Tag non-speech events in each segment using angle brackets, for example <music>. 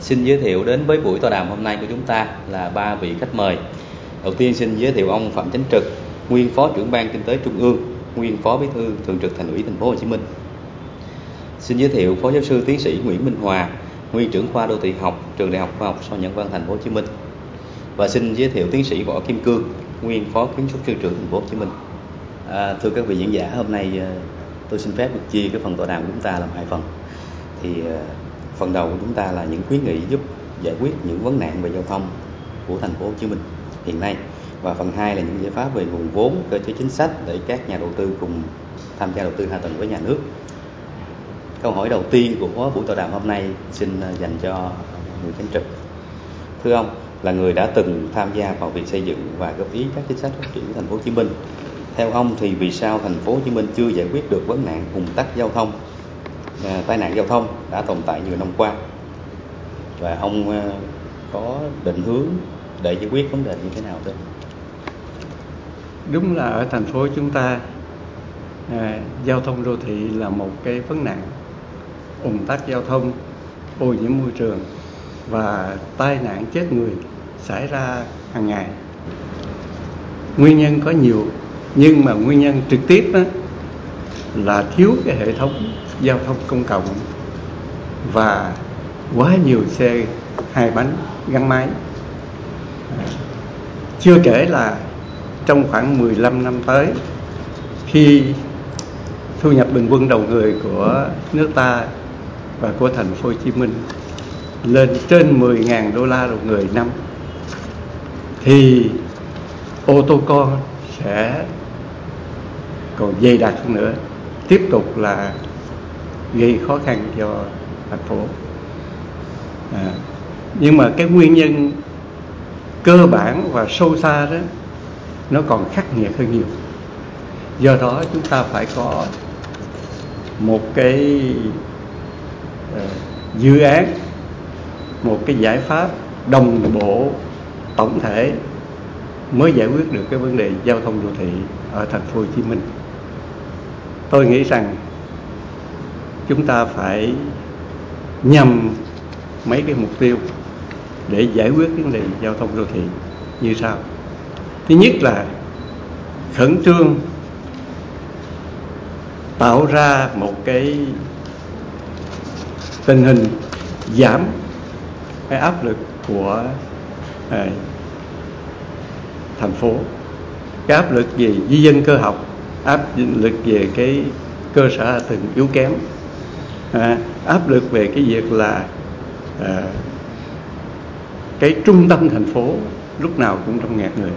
xin giới thiệu đến với buổi tọa đàm hôm nay của chúng ta là ba vị khách mời. Đầu tiên xin giới thiệu ông Phạm Chánh Trực, nguyên Phó trưởng ban Kinh tế Trung ương, nguyên Phó Bí thư Thường trực Thành ủy Thành phố Hồ Chí Minh. Xin giới thiệu Phó giáo sư tiến sĩ Nguyễn Minh Hòa, nguyên trưởng khoa đô thị học, trường Đại học Khoa học Sau Nhân văn Thành phố Hồ Chí Minh. Và xin giới thiệu tiến sĩ Võ Kim Cương, nguyên Phó kiến trúc sư trưởng Thành phố Hồ Chí Minh. À, thưa các vị diễn giả, hôm nay à, tôi xin phép được chia cái phần tọa đàm của chúng ta làm hai phần. Thì à, phần đầu của chúng ta là những khuyến nghị giúp giải quyết những vấn nạn về giao thông của thành phố Hồ Chí Minh hiện nay. Và phần hai là những giải pháp về nguồn vốn, cơ chế chính sách để các nhà đầu tư cùng tham gia đầu tư hạ tầng với nhà nước. Câu hỏi đầu tiên của buổi tọa đàm hôm nay xin à, dành cho người chánh trực. Thưa ông, là người đã từng tham gia vào việc xây dựng và góp ý các chính sách phát triển của thành phố Hồ Chí Minh. Theo ông thì vì sao thành phố Hồ Chí Minh chưa giải quyết được vấn nạn ùn tắc giao thông? À, tai nạn giao thông đã tồn tại nhiều năm qua. Và ông à, có định hướng để giải quyết vấn đề như thế nào thưa? Đúng là ở thành phố chúng ta à, giao thông đô thị là một cái vấn nạn ùn tắc giao thông ô nhiễm môi trường và tai nạn chết người xảy ra hàng ngày. Nguyên nhân có nhiều nhưng mà nguyên nhân trực tiếp đó là thiếu cái hệ thống giao thông công cộng và quá nhiều xe, hai bánh, gắn máy. Chưa kể là trong khoảng 15 năm tới, khi thu nhập bình quân đầu người của nước ta và của thành phố Hồ Chí Minh lên trên 10.000 đô la một người năm, thì ô tô con sẽ còn dày đặc hơn nữa. Tiếp tục là gây khó khăn cho thành phố à, nhưng mà cái nguyên nhân cơ bản và sâu xa đó nó còn khắc nghiệt hơn nhiều do đó chúng ta phải có một cái uh, dự án một cái giải pháp đồng bộ tổng thể mới giải quyết được cái vấn đề giao thông đô thị ở thành phố Hồ Chí Minh. Tôi nghĩ rằng chúng ta phải nhằm mấy cái mục tiêu để giải quyết vấn đề giao thông đô thị như sau. Thứ nhất là khẩn trương tạo ra một cái tình hình giảm cái áp lực của à, thành phố. Cái áp lực về di dân cơ học áp lực về cái cơ sở hạ tầng yếu kém à, áp lực về cái việc là à, cái trung tâm thành phố lúc nào cũng trong ngạt người.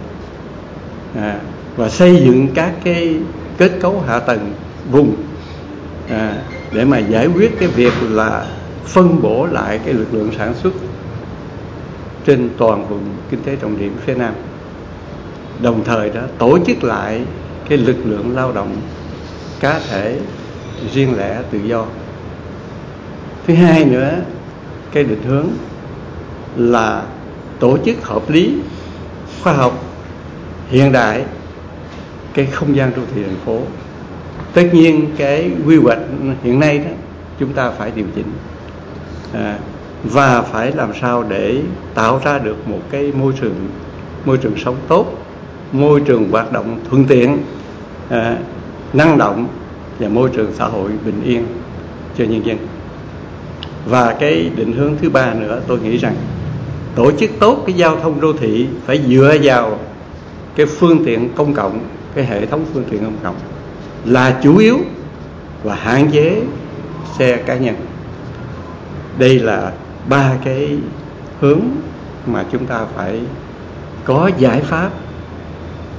À, và xây dựng các cái kết cấu hạ tầng vùng à, để mà giải quyết cái việc là phân bổ lại cái lực lượng sản xuất trên toàn vùng kinh tế trọng điểm phía Nam. Đồng thời đó tổ chức lại cái lực lượng lao động cá thể riêng lẻ tự do thứ hai nữa cái định hướng là tổ chức hợp lý khoa học hiện đại cái không gian đô thị thành phố. Tất nhiên cái quy hoạch hiện nay đó chúng ta phải điều chỉnh à, và phải làm sao để tạo ra được một cái môi trường môi trường sống tốt môi trường hoạt động thuận tiện à, năng động và môi trường xã hội bình yên cho nhân dân và cái định hướng thứ ba nữa, tôi nghĩ rằng tổ chức tốt cái giao thông đô thị phải dựa vào cái phương tiện công cộng, cái hệ thống phương tiện công cộng là chủ yếu và hạn chế xe cá nhân. Đây là ba cái hướng mà chúng ta phải có giải pháp,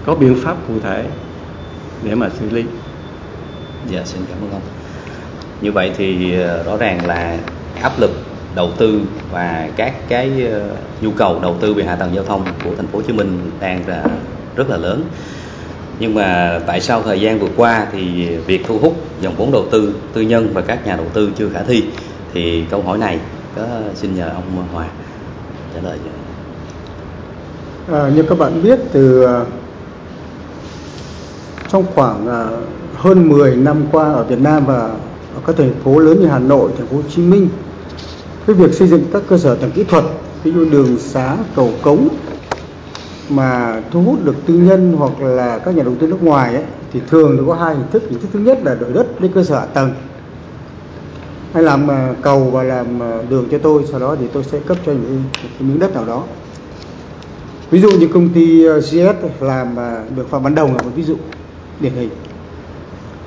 có biện pháp cụ thể để mà xử lý. Dạ xin cảm ơn ông. Như vậy thì ờ, rõ ràng là áp lực đầu tư và các cái ờ, nhu cầu đầu tư về hạ tầng giao thông của thành phố Hồ Chí Minh đang là rất là lớn. Nhưng mà tại sao thời gian vừa qua thì việc thu hút dòng vốn đầu tư tư nhân và các nhà đầu tư chưa khả thi? Thì câu hỏi này có xin nhờ ông Hòa trả lời à, như các bạn biết từ ờ, trong khoảng ờ, hơn 10 năm qua ở Việt Nam và ở các thành phố lớn như Hà Nội, thành phố Hồ Chí Minh cái việc xây dựng các cơ sở tầng kỹ thuật ví dụ đường xá cầu cống mà thu hút được tư nhân hoặc là các nhà đầu tư nước ngoài ấy, thì thường nó có hai hình thức. Hình thức thứ nhất là đổi đất lên cơ sở hạ tầng. Hay làm à, cầu và làm à, đường cho tôi sau đó thì tôi sẽ cấp cho những cái miếng đất nào đó. Ví dụ như công ty à, CS GS làm được Phạm Văn Đồng là một ví dụ điển hình.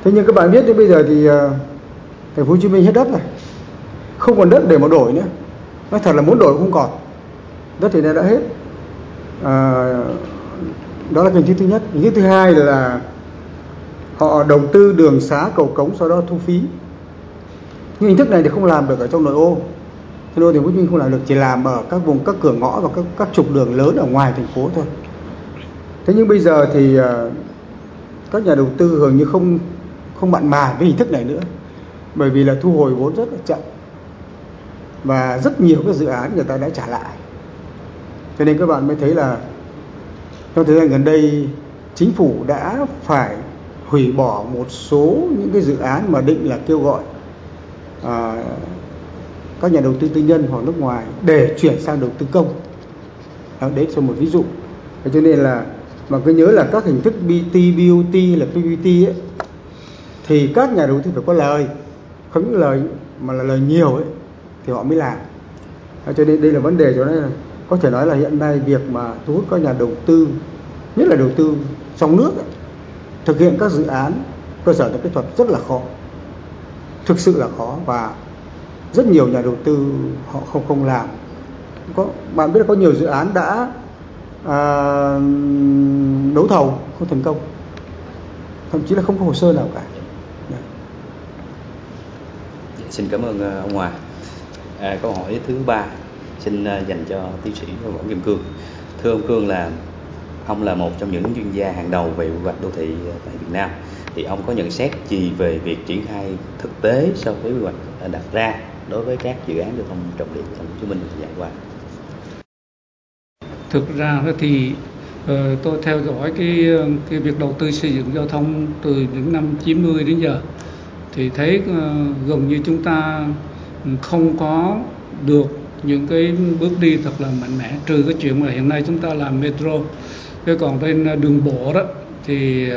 Thế nhưng các bạn biết đến bây giờ thì thành phố Hồ Chí Minh hết đất rồi không còn đất để mà đổi nữa. Nói thật là muốn đổi không còn. Đất thì đã hết. À, đó là hình thức thứ nhất. Hình thức thứ hai là họ đầu tư đường xá cầu cống sau đó thu phí. Nhưng hình thức này thì không làm được ở trong nội ô. Nội ô thì Hồ Chí Minh không làm được chỉ làm ở các vùng các cửa ngõ và các các trục đường lớn ở ngoài thành phố thôi. Thế nhưng bây giờ thì à, các nhà đầu tư hầu như không không mặn mà với hình thức này nữa. Bởi vì là thu hồi vốn rất là chậm và rất nhiều các dự án người ta đã trả lại. Cho nên các bạn mới thấy là trong thời gian gần đây chính phủ đã phải hủy bỏ một số những cái dự án mà định là kêu gọi à, các nhà đầu tư tư nhân hoặc nước ngoài để chuyển sang đầu tư công. Đó, đấy là một ví dụ. Cho nên là mà cứ nhớ là các hình thức BT, BOT là PBT ấy, thì các nhà đầu tư phải có lời. Không những lời mà là lời nhiều ấy thì họ mới làm. Cho nên đây là vấn đề cho nên là có thể nói là hiện nay việc mà thu hút các nhà đầu tư nhất là đầu tư trong nước ấy, thực hiện các dự án cơ sở kỹ thuật rất là khó. Thực sự là khó và rất nhiều nhà đầu tư họ không không làm. Có bạn biết là có nhiều dự án đã à, đấu thầu không thành công thậm chí là không có hồ sơ nào cả. Dạ. Dạ, xin cảm ơn à, ông Hòa à, câu hỏi thứ ba xin à, dành cho tiến sĩ Võ Kim Cương. Thưa ông Cương là ông là một trong những chuyên gia hàng đầu về quy hoạch đô thị à, tại Việt Nam. Thì ông có nhận xét gì về việc triển khai thực tế so với quy hoạch à, đặt ra đối với các dự án giao thông trọng điểm thành phố Hồ Chí Minh thời gian qua? Thực ra thì ờ, tôi theo dõi cái ờ, cái việc đầu tư xây dựng giao thông từ những năm 90 đến giờ. Thì thấy ờ, gần như chúng ta không có được những cái bước đi thật là mạnh mẽ trừ cái chuyện mà hiện nay chúng ta làm metro thế còn trên ờ, đường bộ đó thì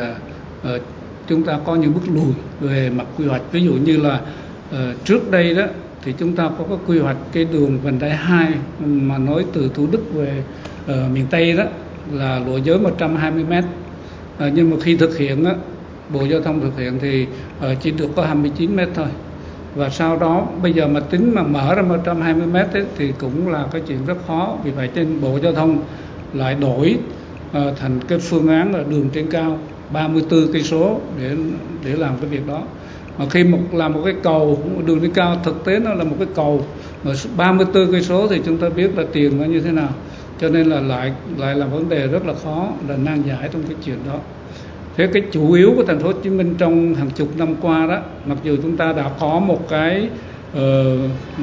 uh, chúng ta có những bước lùi về mặt quy hoạch ví dụ như là uh, trước đây đó thì chúng ta có cái quy hoạch cái đường vành đai 2 mà nói từ Thủ Đức về uh, miền Tây đó là lộ giới 120 m. Uh, nhưng mà khi thực hiện á, Bộ Giao thông thực hiện thì uh, chỉ được có 29 m thôi. Và sau đó bây giờ mà tính mà mở ra 120 mét ấy, thì cũng là cái chuyện rất khó. Vì vậy trên Bộ Giao thông lại đổi uh, thành cái phương án là đường trên cao 34 cây số để để làm cái việc đó. Mà khi một làm một cái cầu đường trên cao thực tế nó là một cái cầu mà 34 cây số thì chúng ta biết là tiền nó như thế nào. Cho nên là lại lại là vấn đề rất là khó là nan giải trong cái chuyện đó thế cái chủ yếu của thành phố Hồ Chí Minh trong hàng chục năm qua đó mặc dù chúng ta đã có một cái uh,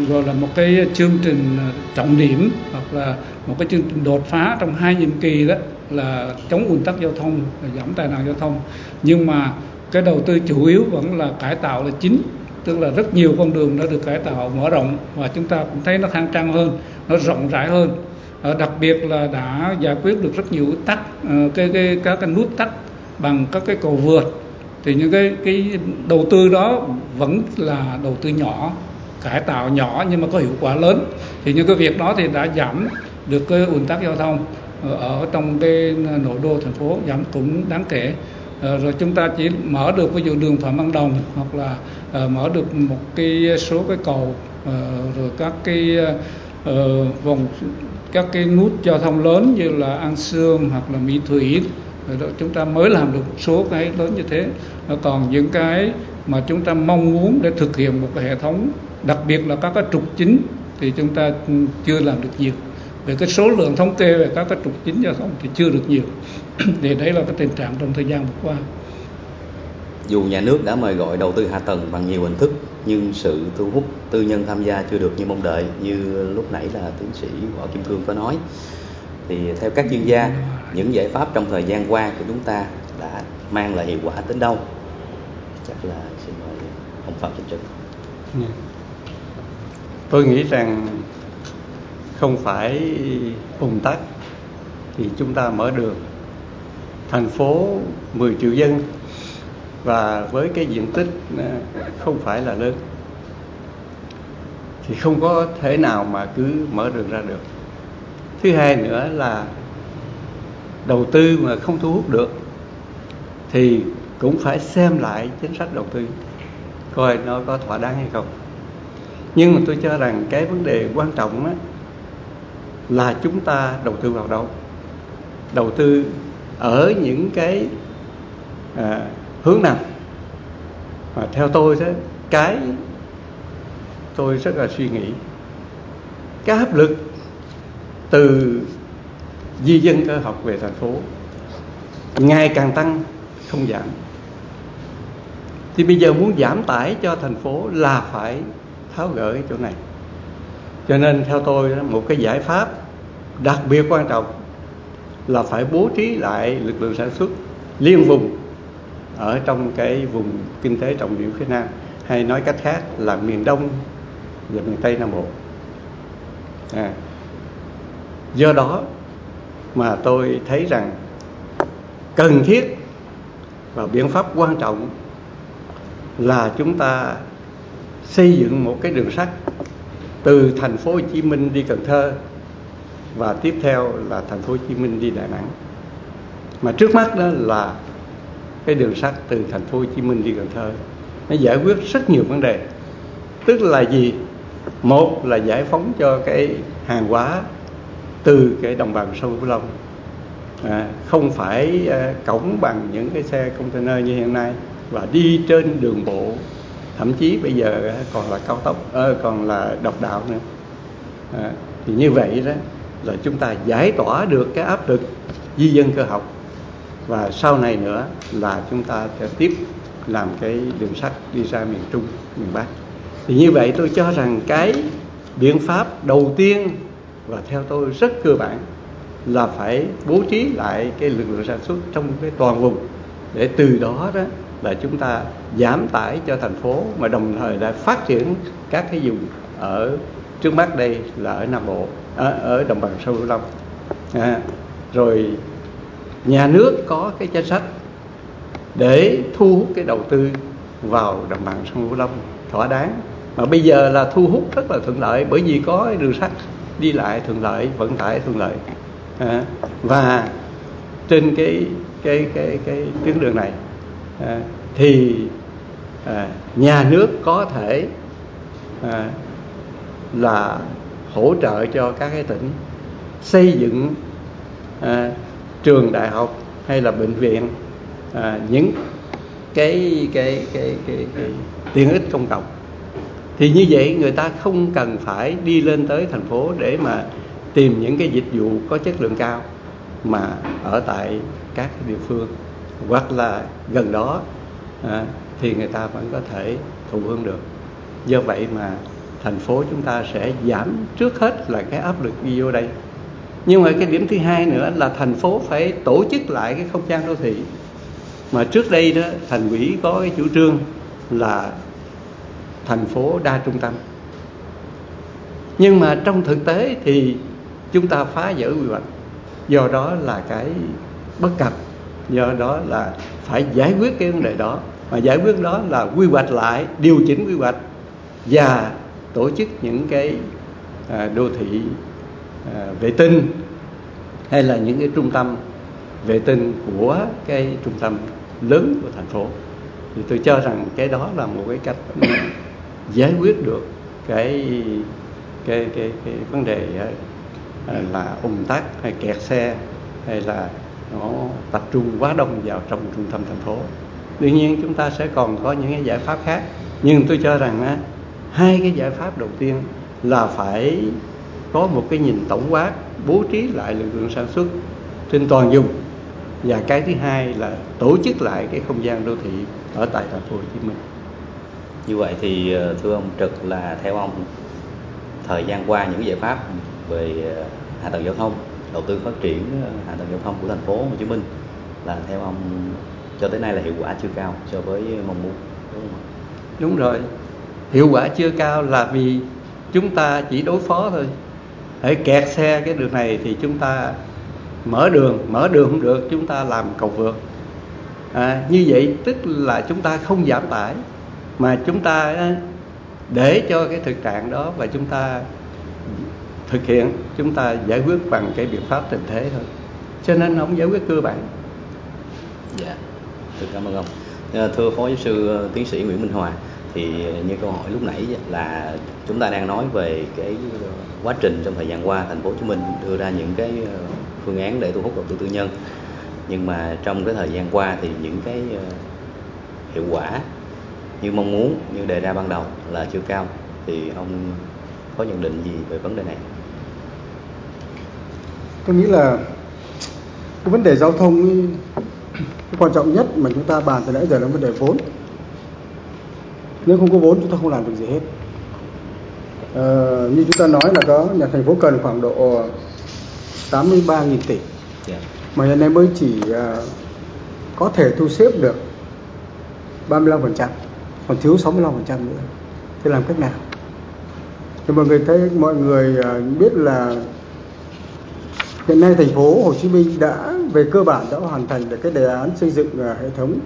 gọi là một cái chương trình trọng điểm hoặc là một cái chương trình đột phá trong hai nhiệm kỳ đó là chống ùn tắc giao thông và giảm tai nạn giao thông. Nhưng mà cái đầu tư chủ yếu vẫn là cải tạo là chính tức là rất nhiều con đường đã được cải tạo mở rộng và chúng ta cũng thấy nó khang trang hơn nó rộng rãi hơn. Ờ, đặc biệt là đã giải quyết được rất nhiều tắc ờ, cái cái các cái nút tắc bằng các cái cầu vượt. Thì những cái cái đầu tư đó vẫn là đầu tư nhỏ, cải tạo nhỏ nhưng mà có hiệu quả lớn. Thì những cái việc đó thì đã giảm được cái ùn tắc giao thông ờ, ở trong cái nội đô thành phố, giảm cũng đáng kể. Ờ, rồi chúng ta chỉ mở được ví dụ đường Phạm Văn Đồng hoặc là ờ, mở được một cái số cái cầu rồi các cái vòng, các cái nút giao thông lớn như là An Sương hoặc là Mỹ Thủy rồi đó, chúng ta mới làm được một số cái lớn như thế. Còn những cái mà chúng ta mong muốn để thực hiện một cái hệ thống đặc biệt là các cái trục chính thì chúng ta chưa làm được nhiều. Về cái số lượng thống kê về các cái trục chính giao thông thì chưa được nhiều. <clears throat> Thì đấy là cái tình trạng trong thời gian vừa qua. Dù nhà nước đã mời gọi đầu tư hạ tầng bằng nhiều hình thức nhưng sự thu hút tư nhân tham gia chưa được như mong đợi như lúc nãy là tiến sĩ võ kim cương có nói thì theo các chuyên gia, những giải pháp trong thời gian qua của chúng ta đã mang lại hiệu quả đến đâu? Chắc là xin mời ông phạm chính trực dạ. tôi nghĩ rằng không phải ùn tắc thì chúng ta mở đường. Thành phố 10 triệu dân và với cái diện tích ờ, không phải là lớn thì không có thể nào mà cứ mở đường ra được thứ hai nữa là đầu tư mà không thu hút được thì cũng phải xem lại chính sách đầu tư coi nó có thỏa đáng hay không. Nhưng mà tôi cho rằng cái vấn đề quan trọng á, là chúng ta đầu tư vào đâu? Đầu tư ở những cái à, hướng nào? Và theo tôi thế cái tôi rất là suy nghĩ cái áp lực từ di dân cơ học về thành phố ngày càng tăng không giảm. Thì bây giờ muốn giảm tải cho thành phố là phải tháo gỡ cái chỗ này. Cho nên theo tôi một cái giải pháp đặc biệt quan trọng là phải bố trí lại lực lượng sản xuất liên vùng ở trong cái vùng kinh tế trọng điểm phía Nam hay nói cách khác là miền Đông và miền Tây Nam Bộ. À, do đó mà tôi thấy rằng cần thiết và biện pháp quan trọng là chúng ta xây dựng một cái đường sắt từ thành phố Hồ Chí Minh đi Cần Thơ và tiếp theo là thành phố Hồ Chí Minh đi Đà Nẵng. Mà trước mắt đó là cái đường sắt từ thành phố Hồ Chí Minh đi Cần Thơ nó giải quyết rất nhiều vấn đề. Tức là gì? Một là giải phóng cho cái hàng hóa từ cái đồng bằng sông Cửu Long. À, không phải à, cổng bằng những cái xe container như hiện nay và đi trên đường bộ thậm chí bây giờ còn là cao tốc à, còn là độc đạo nữa. À, thì như vậy đó là chúng ta giải tỏa được cái áp lực di dân cơ học. Và sau này nữa là chúng ta sẽ tiếp làm cái đường sắt đi ra miền Trung, miền Bắc. Thì như vậy tôi cho rằng cái biện pháp đầu tiên và theo tôi rất cơ bản là phải bố trí lại cái lực lượng sản xuất trong cái toàn vùng. Để từ đó đó là chúng ta giảm tải cho thành phố mà đồng thời lại phát triển các cái vùng ở trước mắt đây là ở Nam Bộ ở, ở đồng bằng sông Cửu Long. À, rồi nhà nước có cái chính sách để thu hút cái đầu tư vào đồng bằng sông Cửu Long thỏa đáng. Mà bây giờ là thu hút rất là thuận lợi bởi vì có đường sắt đi lại thuận lợi vận tải thuận lợi. À, và trên cái cái cái cái tuyến đường này à, thì à, nhà nước có thể à, là hỗ trợ cho các cái tỉnh xây dựng à, trường đại học hay là bệnh viện à, những cái cái cái cái, cái tiện ích công cộng thì như vậy người ta không cần phải đi lên tới thành phố để mà tìm những cái dịch vụ có chất lượng cao mà ở tại các địa phương. Hoặc là gần đó à, thì người ta vẫn có thể thụ hưởng được. Do vậy mà thành phố chúng ta sẽ giảm trước hết là cái áp lực đi vô đây. Nhưng mà cái điểm thứ hai nữa là thành phố phải tổ chức lại cái không gian đô thị. Mà trước đây đó thành ủy có cái chủ trương là thành phố đa trung tâm. Nhưng mà trong thực tế thì chúng ta phá vỡ quy hoạch. Do đó là cái bất cập. Do đó là phải giải quyết cái vấn đề đó. Và giải quyết đó là quy hoạch lại, điều chỉnh quy hoạch và tổ chức những cái à, đô thị à, vệ tinh hay là những cái trung tâm vệ tinh của cái trung tâm lớn của thành phố. Thì tôi cho rằng cái đó là một cái cách giải quyết được cái cái cái cái vấn đề ờ, là ùn tắc hay kẹt xe hay là nó tập trung quá đông vào trong trung tâm thành phố tuy nhiên chúng ta sẽ còn có những cái giải pháp khác nhưng tôi cho rằng á, hai cái giải pháp đầu tiên là phải có một cái nhìn tổng quát bố trí lại lực lượng sản xuất trên toàn vùng và cái thứ hai là tổ chức lại cái không gian đô thị ở tại thành phố Hồ Chí Minh. Như vậy thì ờ, thưa ông Trực là theo ông thời gian qua những giải pháp về ờ, hạ tầng giao thông, đầu tư phát triển ờ, hạ tầng giao thông của thành phố Hồ Chí Minh là theo ông cho tới nay là hiệu quả chưa cao so với mong muốn đúng không? Đúng rồi. Hiệu quả chưa cao là vì chúng ta chỉ đối phó thôi hãy kẹt xe cái đường này thì chúng ta mở đường mở đường không được chúng ta làm cầu vượt à, như vậy tức là chúng ta không giảm tải mà chúng ta để cho cái thực trạng đó và chúng ta thực hiện, chúng ta giải quyết bằng cái biện pháp tình thế thôi. Cho nên không giải quyết cơ bản. Dạ. Tôi cảm ơn ông. Dạ, thưa phó giáo sư ờ, tiến sĩ nguyễn minh hòa, thì ờ, như câu hỏi lúc nãy là chúng ta đang nói về cái ờ, quá trình trong thời gian qua thành phố Hồ Chí Minh đưa ra những cái phương án để thu hút đầu tư tư nhân. Nhưng mà trong cái thời gian qua thì những cái hiệu quả như mong muốn như đề ra ban đầu là chưa cao thì ông có nhận định gì về vấn đề này? Tôi nghĩ là cái vấn đề giao thông cái quan trọng nhất mà chúng ta bàn từ nãy giờ là vấn đề vốn. Nếu không có vốn chúng ta không làm được gì hết. Ờ, như chúng ta nói là có nhà thành phố cần khoảng độ 83.000 tỷ. Yeah. mà hiện nay mới chỉ uh, có thể thu xếp được 35% còn thiếu 65% nữa thì làm cách nào thì mọi người thấy mọi người à, biết là hiện nay thành phố Hồ Chí Minh đã về cơ bản đã hoàn thành được cái đề án xây dựng à, hệ thống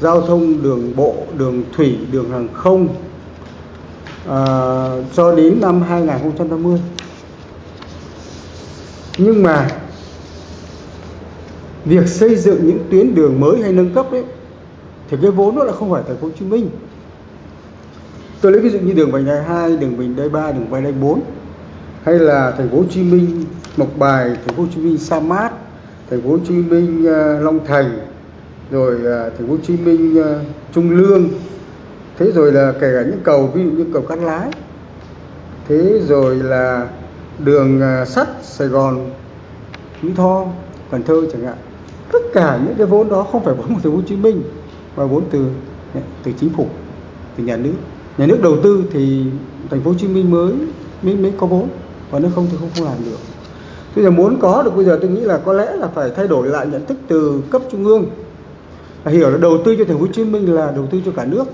giao thông đường bộ, đường thủy, đường hàng không à, cho đến năm 2050. Nhưng mà việc xây dựng những tuyến đường mới hay nâng cấp ấy thì cái vốn nó là không phải thành phố Hồ Chí Minh. Tôi lấy ví dụ như đường vành đai 2, đường vành đai 3, đường vành đai 4 hay là thành phố Hồ Chí Minh Mộc Bài, thành phố Hồ Chí Minh Sa Mát, thành phố Hồ Chí Minh ờ, Long Thành, rồi ờ, thành phố Hồ Chí Minh ờ, Trung Lương, thế rồi là kể cả những cầu ví dụ như cầu Cát Lái, thế rồi là đường sắt Sài Gòn, Mỹ Tho, Cần Thơ chẳng hạn. Tất cả những cái vốn đó không phải vốn của thành phố Hồ Chí Minh mà vốn từ từ chính phủ từ nhà nước nhà nước đầu tư thì thành phố Hồ Chí Minh mới mới mới có vốn và nếu không thì không không làm được. Bây giờ muốn có được bây giờ tôi nghĩ là có lẽ là phải thay đổi lại nhận thức từ cấp trung ương là hiểu là đầu tư cho thành phố Hồ Chí Minh là đầu tư cho cả nước.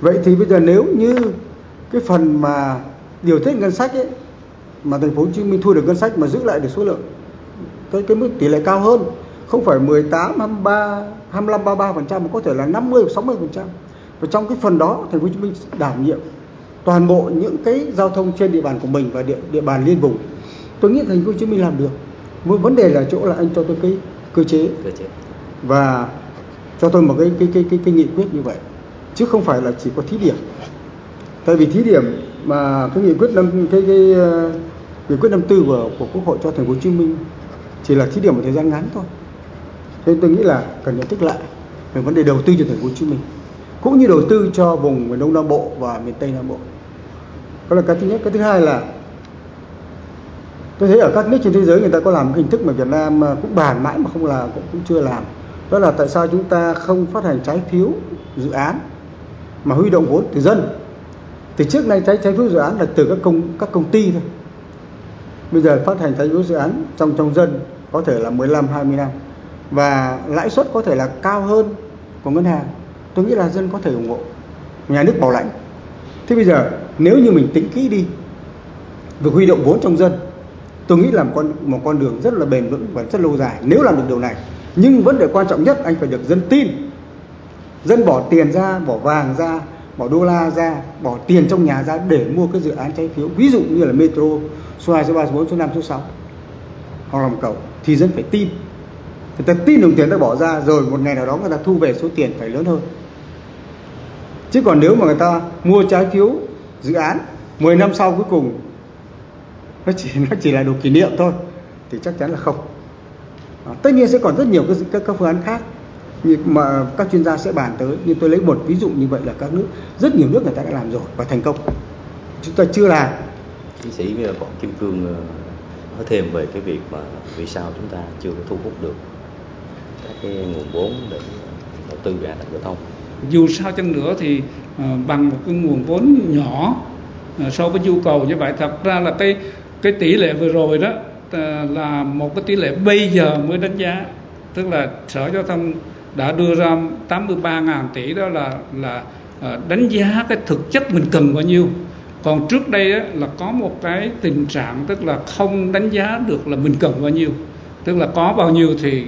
Vậy thì bây giờ nếu như cái phần mà điều tiết ngân sách ấy mà thành phố Hồ Chí Minh thu được ngân sách mà giữ lại được số lượng cái cái mức tỷ lệ cao hơn không phải 18, 23, 25, 33 phần trăm mà có thể là 50, 60 phần trăm và trong cái phần đó thành phố Hồ Chí Minh đảm nhiệm toàn bộ những cái giao thông trên địa bàn của mình và địa địa bàn liên vùng. Tôi nghĩ thành phố Hồ Chí Minh làm được. Vấn đề là chỗ là anh cho tôi cái cơ chế, cơ chế. và cho tôi một cái cái cái cái, cái nghị quyết như vậy. Chứ không phải là chỉ có thí điểm. Tại vì thí điểm mà cái nghị quyết năm cái cái uh, nghị quyết năm tư của của quốc hội cho thành phố Hồ Chí Minh chỉ là thí điểm một thời gian ngắn thôi. Nên tôi nghĩ là cần nhận thức lại về vấn đề đầu tư cho thành phố Hồ Chí Minh cũng như đầu tư cho vùng miền Đông Nam Bộ và miền Tây Nam Bộ. Đó là cái thứ nhất. Cái thứ hai là tôi thấy ở các nước trên thế giới người ta có làm hình thức mà Việt Nam à, cũng bàn mãi mà không làm cũng, cũng chưa làm. Đó là tại sao chúng ta không phát hành trái phiếu dự án mà huy động vốn từ dân. Từ trước nay trái trái phiếu dự án là từ các công các công ty thôi. Bây giờ phát hành trái phiếu dự án trong trong dân có thể là 15 20 năm và lãi suất có thể là cao hơn của ngân hàng tôi nghĩ là dân có thể ủng hộ. Nhà nước bảo lãnh. Thế bây giờ nếu như mình tính kỹ đi việc huy động vốn trong dân tôi nghĩ là một con một con đường rất là bền vững và rất lâu dài nếu làm được điều này. Nhưng vấn đề quan trọng nhất anh phải được dân tin. Dân bỏ tiền ra bỏ vàng ra bỏ đô la ra bỏ tiền trong nhà ra để mua cái dự án trái phiếu. Ví dụ như là metro số 2, số 3, số 4, số 5, số 6 hoặc làm cầu thì dân phải tin. Người ta tin đồng tiền ta bỏ ra rồi một ngày nào đó người ta thu về số tiền phải lớn hơn chứ còn nếu mà người ta mua trái phiếu dự án 10 năm sau cuối cùng nó chỉ <laughs> nó chỉ là đồ kỷ niệm thôi thì chắc chắn là không. À, tất nhiên sẽ còn rất nhiều các, các, các phương án khác như mà các chuyên gia sẽ bàn tới nhưng tôi lấy một ví dụ như vậy là các nước rất nhiều nước người ta đã làm rồi và thành công. Chúng ta chưa làm. Tiến sĩ võ kim cương ờ, nói thêm về cái việc mà vì sao chúng ta chưa thu hút được các cái nguồn vốn để ờ, đầu tư về hạ tầng giao thông dù sao chăng nữa thì uh, bằng một cái nguồn vốn nhỏ uh, so với nhu cầu như vậy thật ra là cái cái tỷ lệ vừa rồi đó uh, là một cái tỷ lệ bây giờ mới đánh giá. Tức là sở giao thông đã đưa ra 83.000 tỷ đó là là uh, đánh giá cái thực chất mình cần bao nhiêu. Còn trước đây á, là có một cái tình trạng tức là không đánh giá được là mình cần bao nhiêu. Tức là có bao nhiêu thì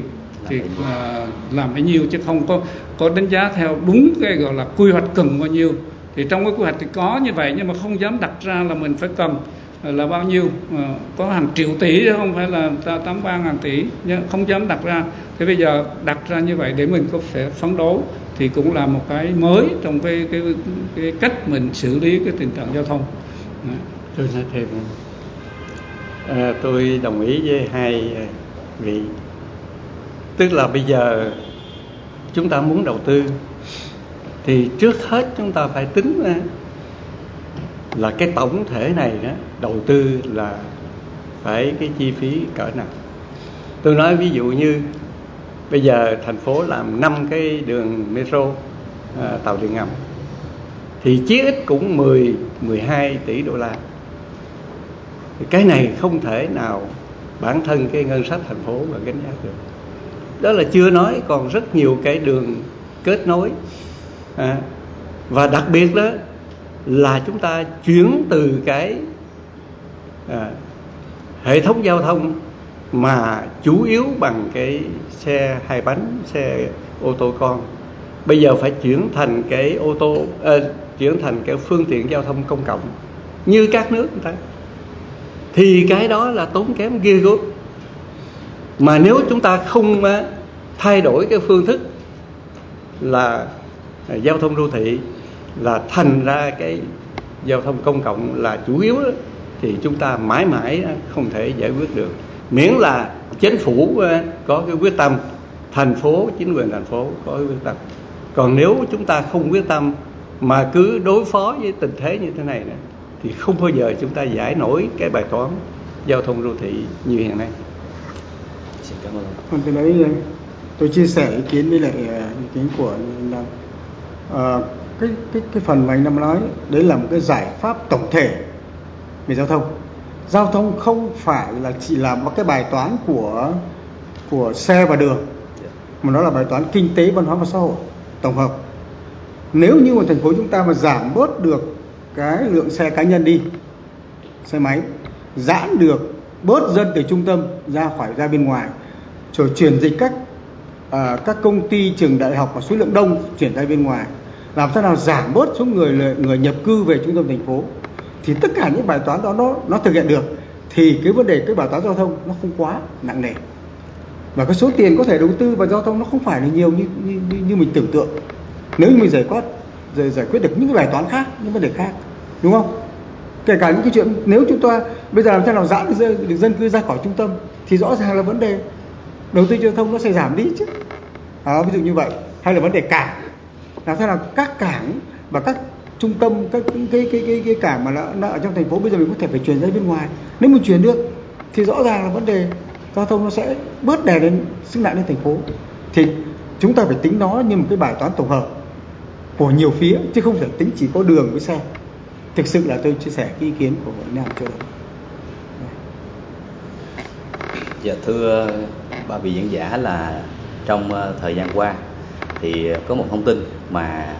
thì à, làm bấy nhiêu chứ không có có đánh giá theo đúng cái gọi là quy hoạch cần bao nhiêu. Thì trong cái quy hoạch thì có như vậy nhưng mà không dám đặt ra là mình phải cần à, là bao nhiêu. À, có hàng triệu tỷ chứ không phải là tám ba ngàn tỷ. Nhưng không dám đặt ra. Thế bây giờ đặt ra như vậy để mình có thể phấn đấu thì cũng là một cái mới trong cái cái, cái cách mình xử lý cái tình trạng giao thông. Tôi nói thêm à, tôi đồng ý với hai vị tức là bây giờ chúng ta muốn đầu tư thì trước hết chúng ta phải tính ra là cái tổng thể này đó đầu tư là phải cái chi phí cỡ nào. Tôi nói ví dụ như bây giờ thành phố làm năm cái đường metro à, tàu điện ngầm thì chí ít cũng 10 12 tỷ đô la. Thì cái này không thể nào bản thân cái ngân sách thành phố mà gánh vác được đó là chưa nói còn rất nhiều cái đường kết nối. À, và đặc biệt đó là chúng ta chuyển từ cái à, hệ thống giao thông mà chủ yếu bằng cái xe hai bánh xe ô tô con. Bây giờ phải chuyển thành cái ô tô à, chuyển thành cái phương tiện giao thông công cộng như các nước người ta. Thì cái đó là tốn kém ghê gớm mà nếu chúng ta không ờ, thay đổi cái phương thức là ờ, giao thông đô thị là thành ra cái giao thông công cộng là chủ yếu đó, thì chúng ta mãi mãi ờ, không thể giải quyết được miễn là chính phủ có cái quyết tâm thành phố chính quyền thành phố có cái quyết tâm còn nếu chúng ta không quyết tâm mà cứ đối phó với tình thế như thế này thì không bao giờ chúng ta giải nổi cái bài toán giao thông đô thị như hiện nay. Cảm ơn. Còn từ đấy tôi chia sẻ ý kiến với lại à, ý kiến của anh Nam. À, cái cái cái phần mà anh Nam nói đấy là một cái giải pháp tổng thể về giao thông. Giao thông không phải là chỉ là một cái bài toán của của xe và đường mà nó là bài toán kinh tế văn hóa và xã hội tổng hợp nếu như một thành phố chúng ta mà giảm bớt được cái lượng xe cá nhân đi xe máy giãn được bớt dân từ trung tâm ra khỏi ra bên ngoài rồi chuyển dịch các à, các công ty trường đại học và số lượng đông chuyển ra bên ngoài. Làm sao nào giảm bớt số người người nhập cư về trung tâm thành phố. Thì tất cả những bài toán đó nó nó thực hiện được. Thì cái vấn đề cái bài toán giao thông nó không quá nặng nề. Và cái số tiền có thể đầu tư vào giao thông nó không phải là nhiều như như, như mình tưởng tượng. Nếu như mình giải quyết giải, giải quyết được những cái bài toán khác những vấn đề khác đúng không? Kể cả những cái chuyện nếu chúng ta bây giờ làm sao nào giãn được dân cư ra khỏi trung tâm thì rõ ràng là vấn đề đầu tư giao thông nó sẽ giảm đi chứ. À, ví dụ như vậy. Hay là vấn đề cảng. Làm sao nào các cảng và các trung tâm các cái cái cái cái, cái cảng mà nó, nó ở trong thành phố bây giờ mình có thể phải chuyển ra bên ngoài. Nếu mình chuyển được thì rõ ràng là vấn đề giao thông nó sẽ bớt đè lên sức nặng lên thành phố. Thì chúng ta phải tính nó như một cái bài toán tổng hợp của nhiều phía chứ không thể tính chỉ có đường với xe. Thực sự là tôi chia sẻ cái ý kiến của Nam cho đó. Dạ thưa ba vị diễn giả là trong ờ, thời gian qua thì có một thông tin mà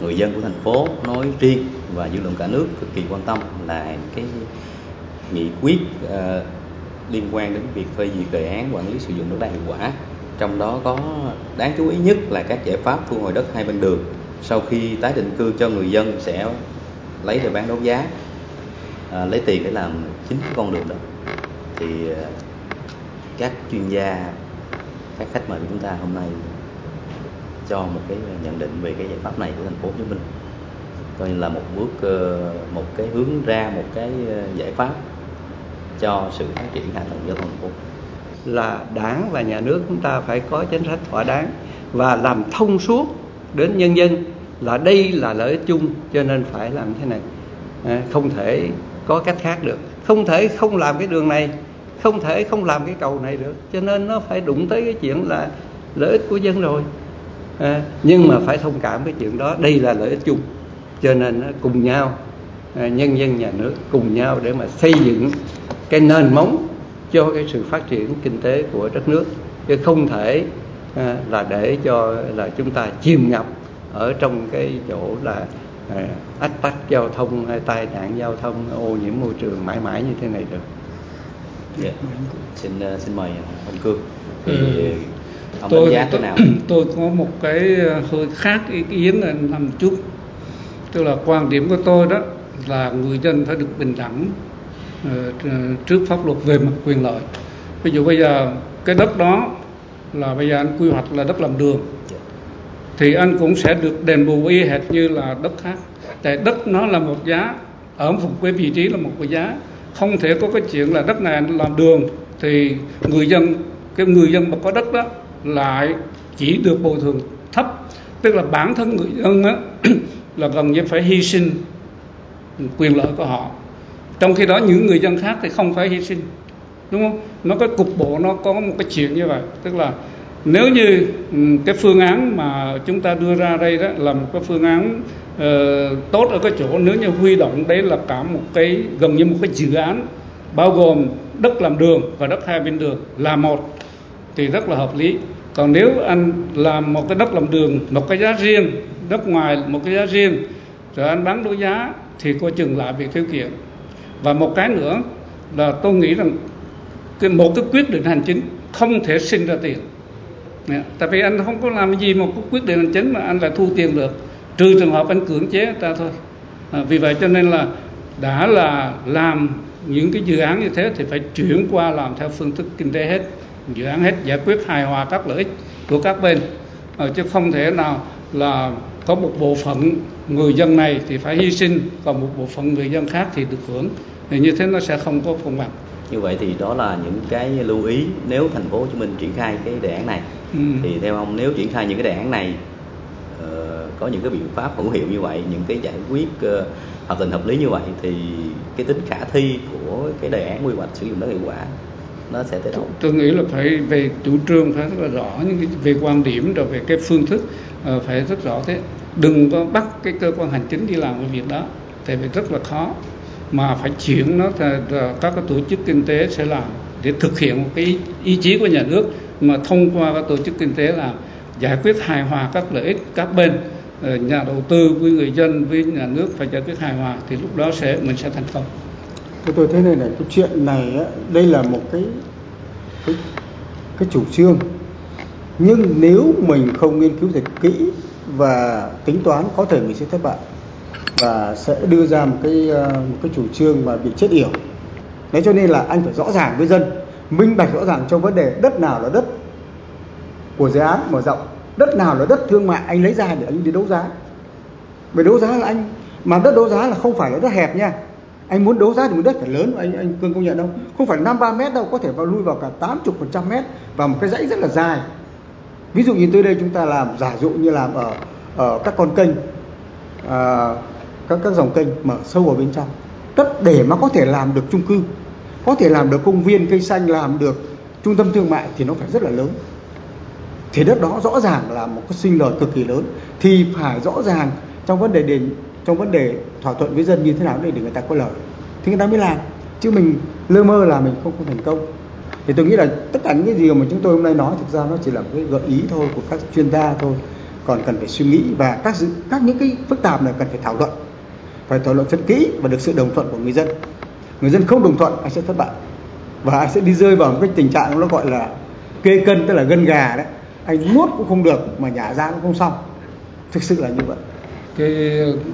người dân của thành phố nói riêng và dư luận cả nước cực kỳ quan tâm là cái nghị quyết ờ, liên quan đến việc phê duyệt đề án quản lý sử dụng đất đai hiệu quả. Trong đó có đáng chú ý nhất là các giải pháp thu hồi đất hai bên đường sau khi tái định cư cho người dân sẽ lấy để bán đấu giá à, lấy tiền để làm chính cái con đường đó. Thì các chuyên gia, các khách mời của chúng ta hôm nay cho một cái nhận định về cái giải pháp này của thành phố Hồ Chí Minh. Coi như là một bước ờ, một cái hướng ra một cái ờ, giải pháp cho sự phát triển hạ tầng giao thông thành phố. Là đảng và nhà nước chúng ta phải có chính sách thỏa đáng và làm thông suốt đến nhân dân là đây là lợi ích chung, cho nên phải làm thế này. Ờ, không thể có cách khác được. Không thể không làm cái đường này không thể không làm cái cầu này được. Cho nên nó phải đụng tới cái chuyện là lợi ích của dân rồi. À, nhưng mà phải thông cảm cái chuyện đó. Đây là lợi ích chung. Cho nên cùng nhau à, nhân dân nhà nước cùng nhau để mà xây dựng cái nền móng cho cái sự phát triển kinh tế của đất nước. Chứ không thể à, là để cho là chúng ta chìm ngập ở trong cái chỗ là à, ách tắc giao thông hay tai nạn giao thông ô nhiễm môi trường mãi mãi như thế này được dạ. xin uh, xin mời ông cương. Thì Ừ. ông tôi đánh giá thế nào? <clears throat> tôi có một cái hơi khác ý kiến là nằm chút. Tức là quan điểm của tôi đó là người dân phải được bình đẳng ờ, tr- trước pháp luật về mặt quyền lợi. Ví dụ bây giờ cái đất đó là bây giờ anh quy hoạch là đất làm đường. Thì anh cũng sẽ được đền bù y hệt như là đất khác. Tại đất nó là một giá ở một cái vị trí là một cái giá không thể có cái chuyện là đất này làm đường thì người dân, cái người dân mà có đất đó lại chỉ được bồi thường thấp. Tức là bản thân người dân đó <clears throat> là gần như phải hy sinh quyền lợi của họ. Trong khi đó những người dân khác thì không phải hy sinh, đúng không? Nó có cục bộ, nó có một cái chuyện như vậy. Tức là nếu như ừ, cái phương án mà chúng ta đưa ra đây đó là một cái phương án Ờ, tốt ở cái chỗ nếu như huy động đấy là cả một cái, gần như một cái dự án, bao gồm đất làm đường và đất hai bên đường là một, thì rất là hợp lý. Còn nếu anh làm một cái đất làm đường, một cái giá riêng, đất ngoài một cái giá riêng, rồi anh bán đấu giá, thì coi chừng lại bị khiếu kiện. Và một cái nữa là tôi nghĩ rằng cái một cái quyết định hành chính không thể sinh ra tiền. Tại vì anh không có làm gì một cái quyết định hành chính mà anh lại thu tiền được trừ trường hợp anh cưỡng chế ta thôi. À, vì vậy cho nên là đã là làm những cái dự án như thế thì phải chuyển qua làm theo phương thức kinh tế hết dự án hết giải quyết hài hòa các lợi ích của các bên. À, chứ không thể nào là có một bộ phận người dân này thì phải hy sinh còn một bộ phận người dân khác thì được hưởng. Thì như thế nó sẽ không có công bằng. Như vậy thì đó là những cái lưu ý nếu thành phố Hồ Chí Minh triển khai cái đề án này. Ừ. thì theo ông nếu triển khai những cái đề án này có những cái biện pháp hữu hiệu như vậy những cái giải quyết ờ, hợp tình hợp lý như vậy thì cái tính khả thi của cái đề án quy hoạch sử dụng đất hiệu quả nó sẽ tới đâu tôi nghĩ là phải về chủ trương phải rất là rõ những cái về quan điểm rồi về cái phương thức ờ, phải rất rõ thế. Đừng có bắt cái cơ quan hành chính đi làm cái việc đó tại vì rất là khó mà phải chuyển nó là các cái tổ chức kinh tế sẽ làm để thực hiện một cái ý, ý chí của nhà nước mà thông qua các tổ chức kinh tế làm giải quyết hài hòa các lợi ích các bên. Ờ, nhà đầu tư với người dân với nhà nước phải giải quyết hài hòa thì lúc đó sẽ mình sẽ thành công. Thế tôi thấy này này cái chuyện này á, đây là một cái cái, cái chủ trương. Nhưng nếu mình không nghiên cứu thật kỹ và tính toán có thể mình sẽ thất bại và sẽ đưa ra một cái ờ, một cái chủ trương mà bị chết yểu. Đấy cho nên là anh phải rõ ràng với dân minh bạch rõ ràng trong vấn đề đất nào là đất của dự án mở rộng đất nào là đất thương mại anh lấy ra để anh đi đấu giá. Bởi đấu giá là anh mà đất đấu giá là không phải là đất hẹp nha. Anh muốn đấu giá thì một đất phải lớn anh anh cương công nhận đâu không phải năm ba mét đâu có thể vào lui vào cả tám chục phần trăm mét và một cái dãy rất là dài. Ví dụ như tới đây chúng ta làm giả dụ như làm ở ở các con kênh à, các các dòng kênh mở sâu vào bên trong. Đất để mà có thể làm được chung cư có thể làm được công viên cây xanh làm được trung tâm thương mại thì nó phải rất là lớn thì đất đó rõ ràng là một cái sinh lời cực kỳ lớn. Thì phải rõ ràng trong vấn đề đền trong vấn đề thỏa thuận với dân như thế nào để để người ta có lời. Thì người ta mới làm. Chứ mình lơ mơ là mình không không thành công. Thì tôi nghĩ là tất cả những cái gì mà chúng tôi hôm nay nói thực ra nó chỉ là một cái gợi ý thôi của các chuyên gia thôi. Còn cần phải suy nghĩ và các dự, các những cái phức tạp này cần phải thảo luận. Phải thảo luận thật kỹ và được sự đồng thuận của người dân. Người dân không đồng thuận anh sẽ thất bại? Và anh sẽ đi rơi vào một cái tình trạng nó gọi là kê cân tức là gân gà đấy anh nuốt cũng không được mà nhả ra cũng không xong. Thực sự là như vậy. Cái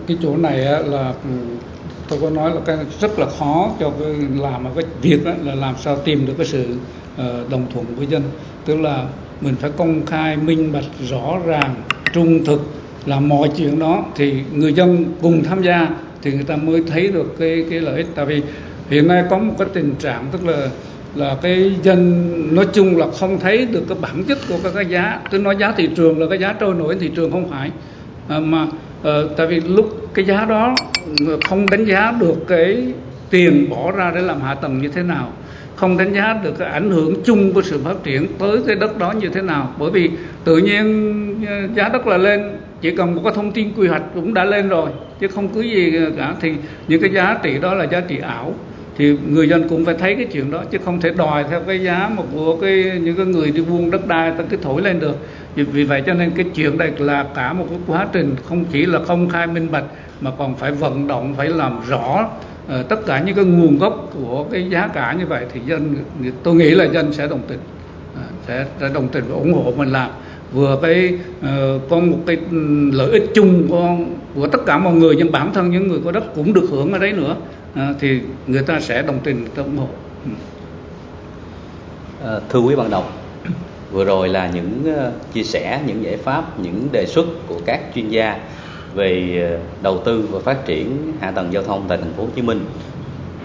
cái chỗ này á, là ừ, tôi có nói là cái rất là khó cho cái làm một cái việc á, là làm sao tìm được cái sự ờ, đồng thuận của dân. Tức là mình phải công khai minh bạch rõ ràng trung thực làm mọi chuyện đó. Thì người dân cùng tham gia thì người ta mới thấy được cái cái lợi ích. Tại vì hiện nay có một cái tình trạng tức là là cái dân nói chung là không thấy được cái bản chất của các cái giá. Tôi nói giá thị trường là cái giá trôi nổi thị trường không phải. À, mà à, tại vì lúc cái giá đó ừ, không đánh giá được cái tiền bỏ ra để làm hạ tầng như thế nào không đánh giá được cái ảnh hưởng chung của sự phát triển tới cái đất đó như thế nào. Bởi vì tự nhiên ờ, giá đất là lên chỉ cần một cái thông tin quy hoạch cũng đã lên rồi chứ không cứ gì cả. Thì những cái giá trị đó là giá trị ảo thì người dân cũng phải thấy cái chuyện đó chứ không thể đòi theo cái giá mà của cái những cái người đi buôn đất đai ta cứ thổi lên được. Vì vậy cho nên cái chuyện này là cả một cái quá trình không chỉ là công khai minh bạch mà còn phải vận động phải làm rõ uh, tất cả những cái nguồn gốc của cái giá cả như vậy thì dân tôi nghĩ là dân sẽ đồng tình uh, sẽ, sẽ đồng tình và ủng hộ mình làm vừa cái ờ, có một cái lợi ích chung của, của tất cả mọi người nhưng bản thân những người có đất cũng được hưởng ở đấy nữa. Ờ, thì người ta sẽ đồng tình người ta ủng hộ. Ừ. Ờ, thưa quý bạn đọc vừa rồi là những chia sẻ những giải pháp những đề xuất của các chuyên gia về đầu tư và phát triển hạ tầng giao thông tại thành phố Hồ Chí Minh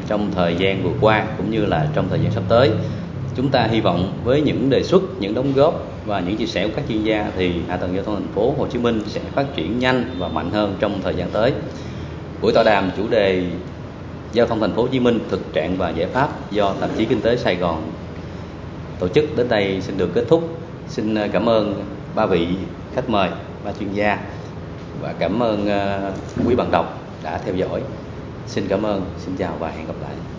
trong thời gian vừa qua cũng như là trong thời gian sắp tới. Chúng ta hy vọng với những đề xuất những đóng góp và những chia sẻ của các chuyên gia thì hạ tầng giao thông thành phố Hồ Chí Minh sẽ phát triển nhanh và mạnh hơn trong thời gian tới. Buổi tọa đàm chủ đề giao thông thành phố Hồ Chí Minh thực trạng và giải pháp do tạp chí Kinh tế Sài Gòn tổ chức đến đây xin được kết thúc. Xin ờ, cảm ơn ba vị khách mời, ba chuyên gia và cảm ơn ờ, quý bạn đọc đã theo dõi. Xin cảm ơn, xin chào và hẹn gặp lại.